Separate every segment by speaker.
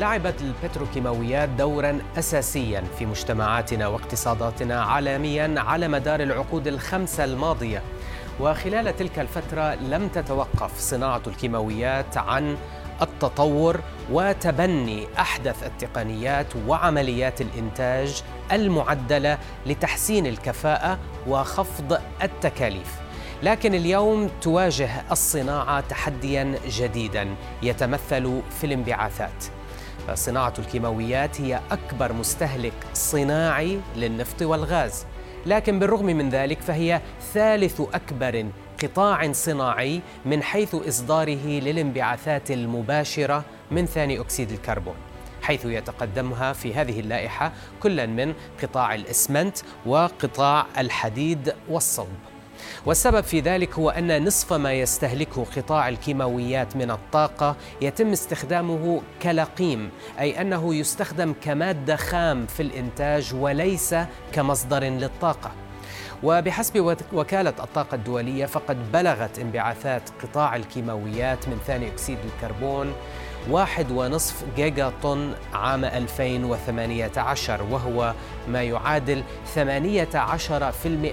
Speaker 1: لعبت البتروكيماويات دورا أساسيا في مجتمعاتنا واقتصاداتنا عالميا على مدار العقود الخمسة الماضية. وخلال تلك الفترة لم تتوقف صناعة الكيماويات عن التطور وتبني أحدث التقنيات وعمليات الإنتاج المعدلة لتحسين الكفاءة وخفض التكاليف. لكن اليوم تواجه الصناعة تحديا جديدا يتمثل في الانبعاثات. فصناعة الكيماويات هي أكبر مستهلك صناعي للنفط والغاز. لكن بالرغم من ذلك فهي ثالث أكبر قطاع صناعي من حيث إصداره للانبعاثات المباشرة من ثاني أكسيد الكربون حيث يتقدمها في هذه اللائحة كل من قطاع الإسمنت وقطاع الحديد والصلب. والسبب في ذلك هو أن نصف ما يستهلكه قطاع الكيماويات من الطاقة يتم استخدامه كلقيم أي أنه يستخدم كمادة خام في الإنتاج وليس كمصدر للطاقة. وبحسب وكالة الطاقة الدولية فقد بلغت انبعاثات قطاع الكيماويات من ثاني أكسيد الكربون واحد ونصف جيجا طن عام 2018 وهو ما يعادل 18%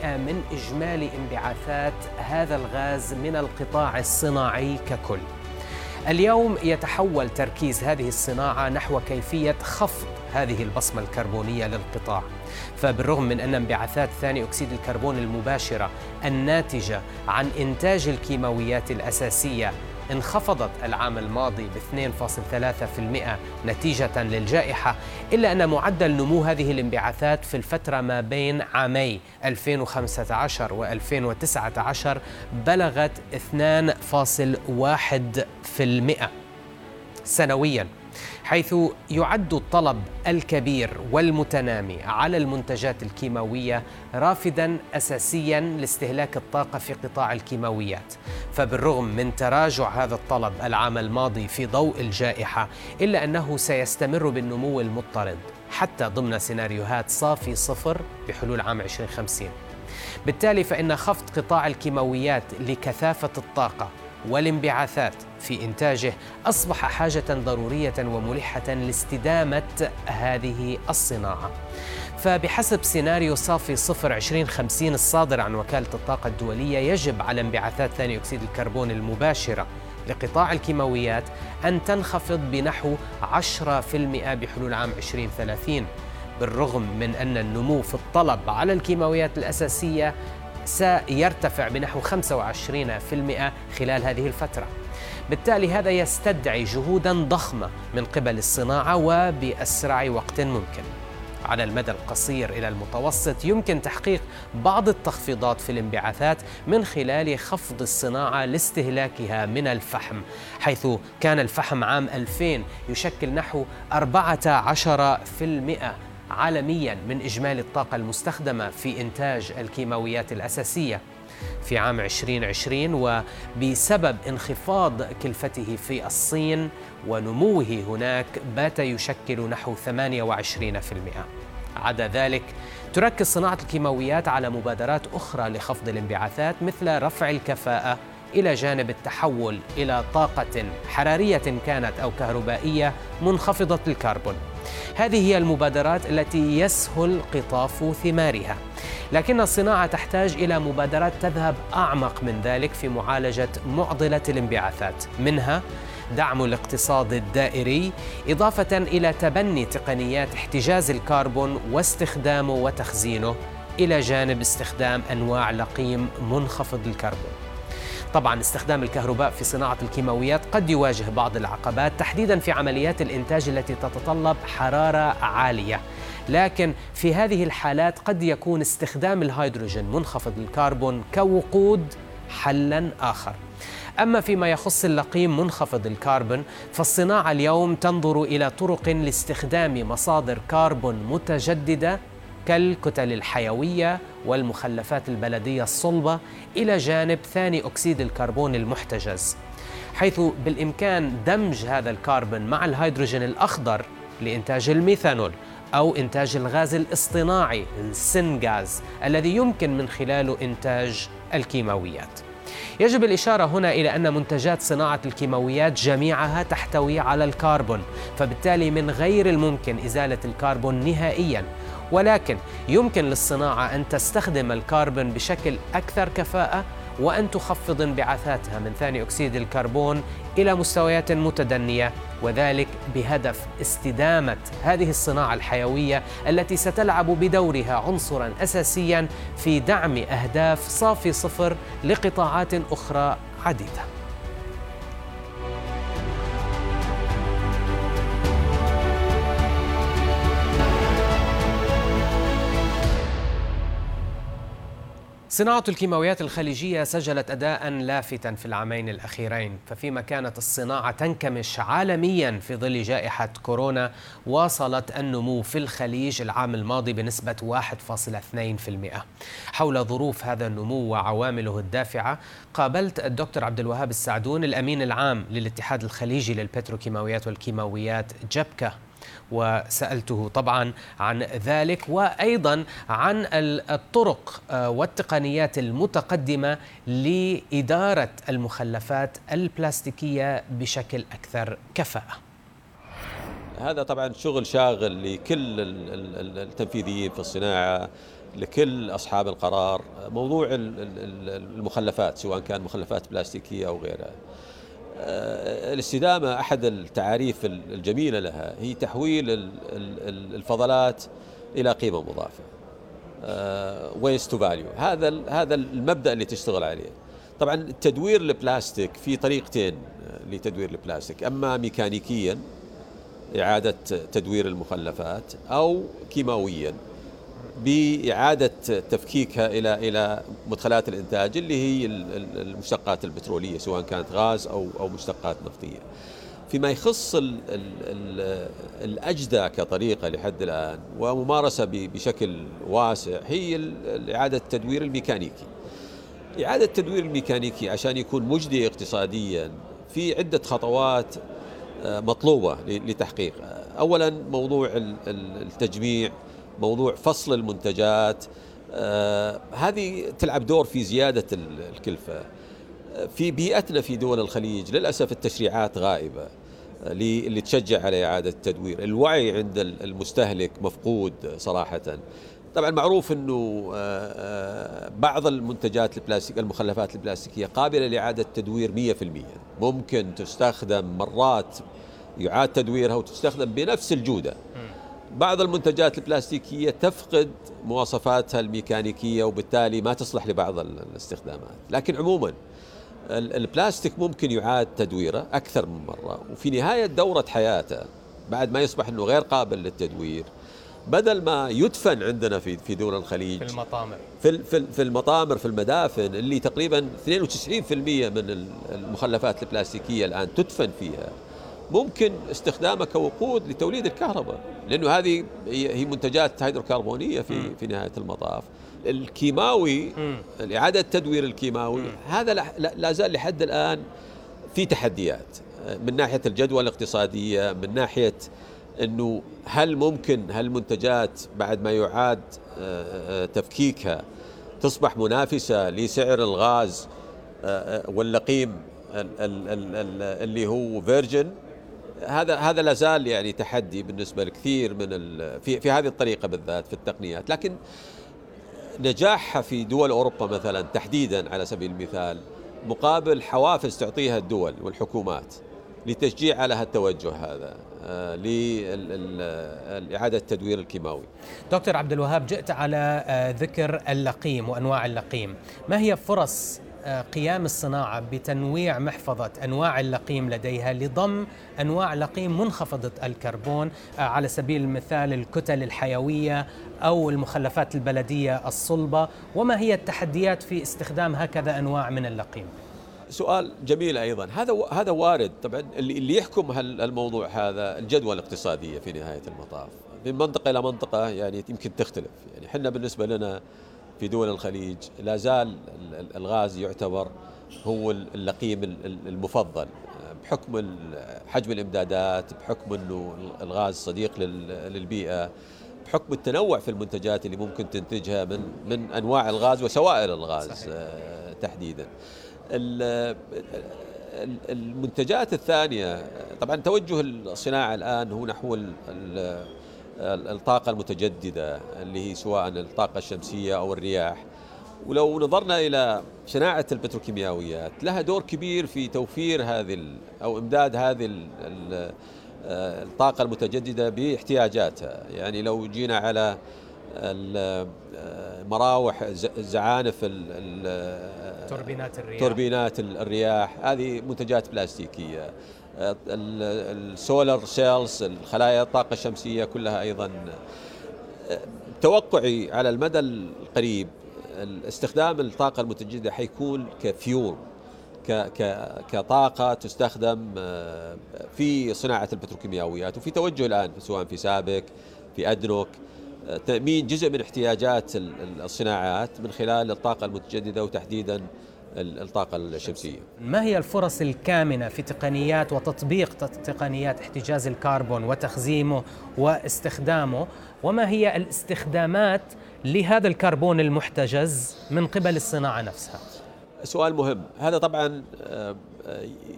Speaker 1: من إجمالي انبعاثات هذا الغاز من القطاع الصناعي ككل. اليوم يتحول تركيز هذه الصناعة نحو كيفية خفض هذه البصمة الكربونية للقطاع. فبالرغم من أن انبعاثات ثاني أكسيد الكربون المباشرة الناتجة عن إنتاج الكيماويات الأساسية انخفضت العام الماضي ب 2.3% نتيجة للجائحة إلا أن معدل نمو هذه الانبعاثات في الفترة ما بين عامي 2015 و 2019 بلغت 2.1% سنوياً. حيث يعد الطلب الكبير والمتنامي على المنتجات الكيماوية رافدا اساسيا لاستهلاك الطاقة في قطاع الكيماويات. فبالرغم من تراجع هذا الطلب العام الماضي في ضوء الجائحة إلا أنه سيستمر بالنمو المضطرد حتى ضمن سيناريوهات صافي صفر بحلول عام 2050 بالتالي فإن خفض قطاع الكيماويات لكثافة الطاقة والانبعاثات في إنتاجه أصبح حاجة ضرورية وملحة لاستدامة هذه الصناعة. فبحسب سيناريو صافي صفر 2050 الصادر عن وكالة الطاقة الدولية يجب على انبعاثات ثاني أكسيد الكربون المباشرة لقطاع الكيماويات أن تنخفض بنحو 10% بحلول عام 2030 بالرغم من أن النمو في الطلب على الكيماويات الأساسية سيرتفع بنحو 25% خلال هذه الفترة. بالتالي هذا يستدعي جهودا ضخمة من قبل الصناعة وبأسرع وقت ممكن. على المدى القصير إلى المتوسط يمكن تحقيق بعض التخفيضات في الانبعاثات من خلال خفض الصناعة لاستهلاكها من الفحم حيث كان الفحم عام 2000 يشكل نحو 14% عالميا من إجمالي الطاقة المستخدمة في إنتاج الكيماويات الأساسية في عام 2020 وبسبب انخفاض كلفته في الصين ونموه هناك بات يشكل نحو 28% عدا ذلك تركز صناعة الكيماويات على مبادرات أخرى لخفض الانبعاثات مثل رفع الكفاءة إلى جانب التحول إلى طاقة حرارية كانت أو كهربائية منخفضة الكربون. هذه هي المبادرات التي يسهل قطاف ثمارها. لكن الصناعة تحتاج إلى مبادرات تذهب أعمق من ذلك في معالجة معضلة الانبعاثات. منها دعم الاقتصاد الدائري إضافة إلى تبني تقنيات احتجاز الكربون واستخدامه وتخزينه إلى جانب استخدام أنواع لقيم منخفض الكربون. طبعا استخدام الكهرباء في صناعة الكيماويات قد يواجه بعض العقبات تحديدا في عمليات الإنتاج التي تتطلب حرارة عالية. لكن في هذه الحالات قد يكون استخدام الهيدروجين منخفض الكربون كوقود حلا آخر. أما فيما يخص اللقيم منخفض الكربون فالصناعة اليوم تنظر إلى طرق لاستخدام مصادر كربون متجددة كالكتل الحيوية والمخلفات البلدية الصلبة إلى جانب ثاني أكسيد الكربون المحتجز حيث بالإمكان دمج هذا الكربون مع الهيدروجين الأخضر لإنتاج الميثانول أو إنتاج الغاز الاصطناعي ال syngas الذي يمكن من خلاله إنتاج الكيماويات. يجب الإشارة هنا إلى أن منتجات صناعة الكيماويات جميعها تحتوي على الكربون فبالتالي من غير الممكن إزالة الكربون نهائياً ولكن يمكن للصناعة أن تستخدم الكربون بشكل أكثر كفاءة وأن تخفض انبعاثاتها من ثاني أكسيد الكربون إلى مستويات متدنية وذلك بهدف استدامة هذه الصناعة الحيوية التي ستلعب بدورها عنصرا أساسيا في دعم أهداف صافي صفر لقطاعات أخرى عديدة. صناعة الكيماويات الخليجية سجلت أداء لافتا في العامين الأخيرين ففيما كانت الصناعة تنكمش عالميا في ظل جائحة كورونا واصلت النمو في الخليج العام الماضي بنسبة 1.2% حول ظروف هذا النمو وعوامله الدافعة قابلت الدكتور عبد الوهاب السعدون الأمين العام للاتحاد الخليجي للبتروكيماويات والكيماويات جبكة. وسألته طبعا عن ذلك وأيضا عن الطرق آه، والتقنيات المتقدمة لإدارة المخلفات البلاستيكية بشكل أكثر كفاءة.
Speaker 2: هذا طبعا شغل شاغل لكل التنفيذيين في الصناعة لكل أصحاب القرار موضوع المخلفات سواء كان مخلفات بلاستيكية أو غيرها الاستدامة أحد التعاريف الجميلة لها. هي تحويل الفضلات إلى قيمة مضافة. waste to value هذا هذا المبدأ اللي تشتغل عليه. طبعا تدوير البلاستيك في طريقتين آه، لتدوير البلاستيك. أما ميكانيكيا إعادة تدوير المخلفات أو كيماويا. بإعادة تفكيكها إلى إلى مدخلات الإنتاج اللي هي المشتقات البترولية سواء كانت غاز أو أو مشتقات نفطية. فيما يخص ال ال ال الأجدى كطريقة لحد الآن وممارسة بشكل واسع هي إعادة التدوير الميكانيكي. إعادة التدوير الميكانيكي عشان يكون مجدي اقتصاديا في عدة خطوات آه، مطلوبة لتحقيقها. أولا موضوع التجميع موضوع فصل المنتجات آه هذه تلعب دور في زيادة الكلفة. في بيئتنا في دول الخليج للأسف التشريعات غائبة اللي تشجع على إعادة التدوير. الوعي عند المستهلك مفقود صراحة. طبعا معروف إنه آه، آه، بعض المنتجات البلاستيك المخلفات البلاستيكية قابلة لإعادة تدوير 100% ممكن تستخدم مرات يعاد تدويرها وتستخدم بنفس الجودة. بعض المنتجات البلاستيكية تفقد مواصفاتها الميكانيكية وبالتالي ما تصلح لبعض الاستخدامات. لكن عموما البلاستيك ممكن يعاد تدويره أكثر من مرة. وفي نهاية دورة حياته بعد ما يصبح أنه غير قابل للتدوير بدل ما يدفن عندنا في في دول الخليج
Speaker 1: في المطامر.
Speaker 2: في في المطامر في المدافن اللي تقريبا 92% من المخلفات البلاستيكية الآن تدفن فيها. ممكن استخدامه كوقود لتوليد الكهرباء لأنه هذه هي منتجات هيدروكربونية في في نهاية المطاف. الكيماوي إعادة تدوير الكيماوي هذا لا زال لحد الآن في تحديات من ناحية الجدوى الاقتصادية من ناحية إنه هل ممكن هالمنتجات بعد ما يعاد آه، آه، تفكيكها تصبح منافسة لسعر الغاز آه، واللقيم اللي هو فيرجن هذا هذا لا زال يعني تحدي بالنسبة لكثير من في في هذه الطريقة بالذات في التقنيات. لكن نجاحها في دول أوروبا مثلا تحديدا على سبيل المثال مقابل حوافز تعطيها الدول والحكومات لتشجيع على هالتوجه هذا آه، لإعادة التدوير الكيماوي.
Speaker 1: دكتور عبد الوهاب جئت على آه، ذكر اللقيم وأنواع اللقيم. ما هي فرص قيام الصناعة بتنويع محفظة أنواع اللقيم لديها لضم أنواع لقيم منخفضة الكربون آه، على سبيل المثال الكتل الحيوية أو المخلفات البلدية الصلبة. وما هي التحديات في استخدام هكذا أنواع من اللقيم؟
Speaker 2: سؤال جميل أيضا. هذا هذا وارد. طبعا اللي يحكم الموضوع هذا الجدوى الاقتصادية في نهاية المطاف. من منطقة إلى منطقة يعني يمكن تختلف. يعني إحنا بالنسبة لنا في دول الخليج لا زال الغاز يعتبر هو اللقيم المفضل بحكم حجم الإمدادات بحكم إنه الغاز صديق للبيئة بحكم التنوع في المنتجات اللي ممكن تنتجها من من أنواع الغاز وسوائل الغاز صحيح. آه، تحديدا المنتجات الثانية طبعا توجه الصناعة الآن هو نحو الطاقة المتجددة اللي هي سواء الطاقة الشمسية أو الرياح. ولو نظرنا إلى صناعة البتروكيماويات لها دور كبير في توفير هذه أو إمداد هذه آه، الطاقة المتجددة باحتياجاتها. يعني لو جينا على مراوح زعانف
Speaker 1: توربينات الرياح.
Speaker 2: توربينات الرياح هذه منتجات بلاستيكية. ال solar cells الخلايا الطاقة الشمسية كلها أيضا. توقعي على المدى القريب استخدام الطاقة المتجددة حيكون كفيول كطاقة تستخدم في صناعة البتروكيماويات. وفي توجه الآن سواء في سابك في أدنوك آه، تأمين جزء من احتياجات الصناعات من خلال الطاقة المتجددة وتحديدا الطاقة الشمسية.
Speaker 1: ما هي الفرص الكامنة في تقنيات وتطبيق تقنيات احتجاز الكربون وتخزيمه واستخدامه؟ وما هي الاستخدامات لهذا الكربون المحتجز من قبل الصناعة نفسها؟
Speaker 2: سؤال مهم. هذا طبعا آه،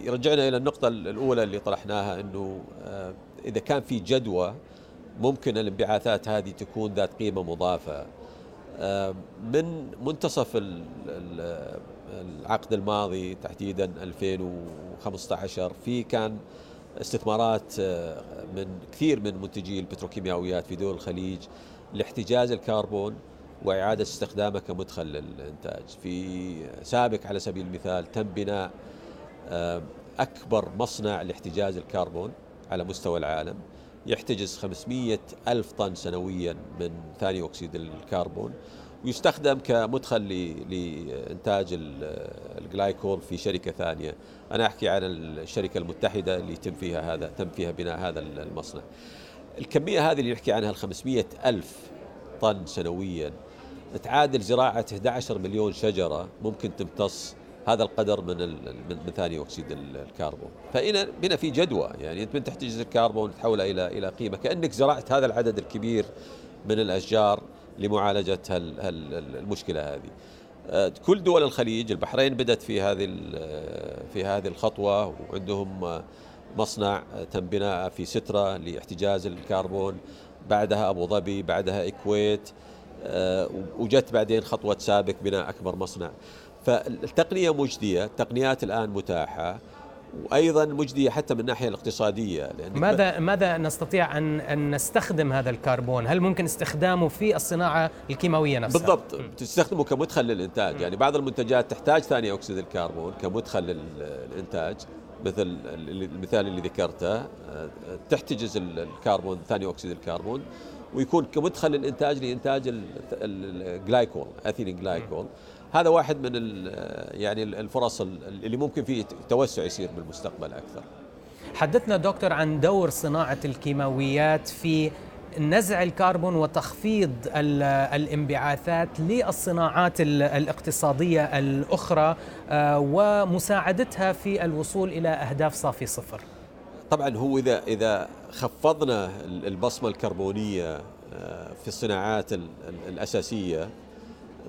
Speaker 2: يرجعنا إلى النقطة الأولى اللي طرحناها أنه آه، إذا كان في جدوى ممكن الانبعاثات هذه تكون ذات قيمة مضافة. آه، من منتصف العقد الماضي تحديدا 2015 في كان استثمارات آه، من كثير من منتجي البتروكيماويات في دول الخليج لاحتجاز الكربون وإعادة استخدامه كمدخل للإنتاج. في سابق على سبيل المثال تم بناء آه، أكبر مصنع لاحتجاز الكربون على مستوى العالم. يحتجز 500 ألف طن سنويا من ثاني أكسيد الكربون ويستخدم كمدخل لإنتاج الجلايكول في شركة ثانية. أنا أحكي عن الشركة المتحدة اللي تم فيها هذا تم فيها بناء هذا المصنع. الكمية هذه اللي نحكي عنها ال 500 ألف طن سنويا تعادل زراعة 11 مليون شجرة ممكن تمتص هذا القدر من من ثاني أكسيد الكربون. فهنا هنا في جدوى يعني أنت من تحتجز الكربون تحولها إلى إلى قيمة. كأنك زرعت هذا العدد الكبير من الأشجار لمعالجة المشكلة هذه. آه، كل دول الخليج البحرين بدأت في هذه في هذه الخطوة وعندهم مصنع تم بناءه في سترة لاحتجاز الكربون. بعدها أبو ظبي بعدها الكويت آه، وجت بعدين خطوة سابق بناء أكبر مصنع. فالتقنية مجدية التقنيات الآن متاحة وأيضا مجدية حتى من الناحية الاقتصادية
Speaker 1: ماذا ماذا نستطيع أن أن نستخدم هذا الكربون؟ هل ممكن استخدامه في الصناعة الكيماوية نفسها؟
Speaker 2: بالضبط. تستخدمه كمدخل للإنتاج، يعني بعض المنتجات تحتاج ثاني أكسيد الكربون كمدخل للإنتاج. مثل المثال اللي ذكرته تحتجز الكربون ثاني أكسيد الكربون ويكون كمدخل للإنتاج لإنتاج الجلايكول اثيلين جلايكول. هذا واحد من يعني الفرص اللي ممكن فيه توسع يصير بالمستقبل أكثر.
Speaker 1: حدثنا دكتور عن دور صناعة الكيماويات في نزع الكربون وتخفيض الانبعاثات للصناعات الاقتصادية الأخرى آه، ومساعدتها في الوصول إلى أهداف صافي صفر.
Speaker 2: طبعا هو اذا إذا خفضنا البصمة الكربونية آه، في الصناعات الأساسية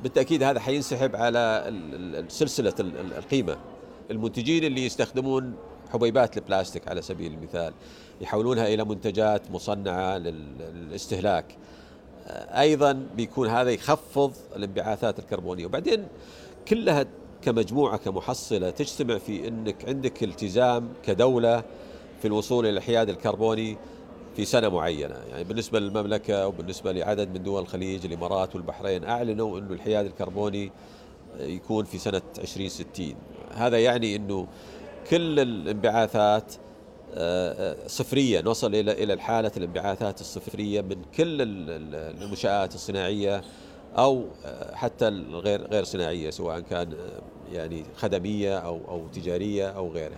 Speaker 2: بالتأكيد هذا حينسحب على سلسلة القيمة. المنتجين اللي يستخدمون حبيبات البلاستيك على سبيل المثال يحولونها إلى منتجات مصنعة للاستهلاك. أيضا بيكون هذا يخفض الانبعاثات الكربونية. وبعدين كلها كمجموعة كمحصلة تجتمع في إنك عندك التزام كدولة في الوصول إلى الحياد الكربوني. في سنة معينة يعني بالنسبة للمملكة وبالنسبة لعدد من دول الخليج الإمارات والبحرين أعلنوا أنه الحياد الكربوني يكون في سنة 2060 هذا يعني أنه كل الانبعاثات آه، آه، صفرية نوصل إلى إلى الحالة الانبعاثات الصفرية من كل المنشآت الصناعية أو آه، حتى الغير غير صناعية سواء كان يعني خدمية أو أو تجارية أو غيرها.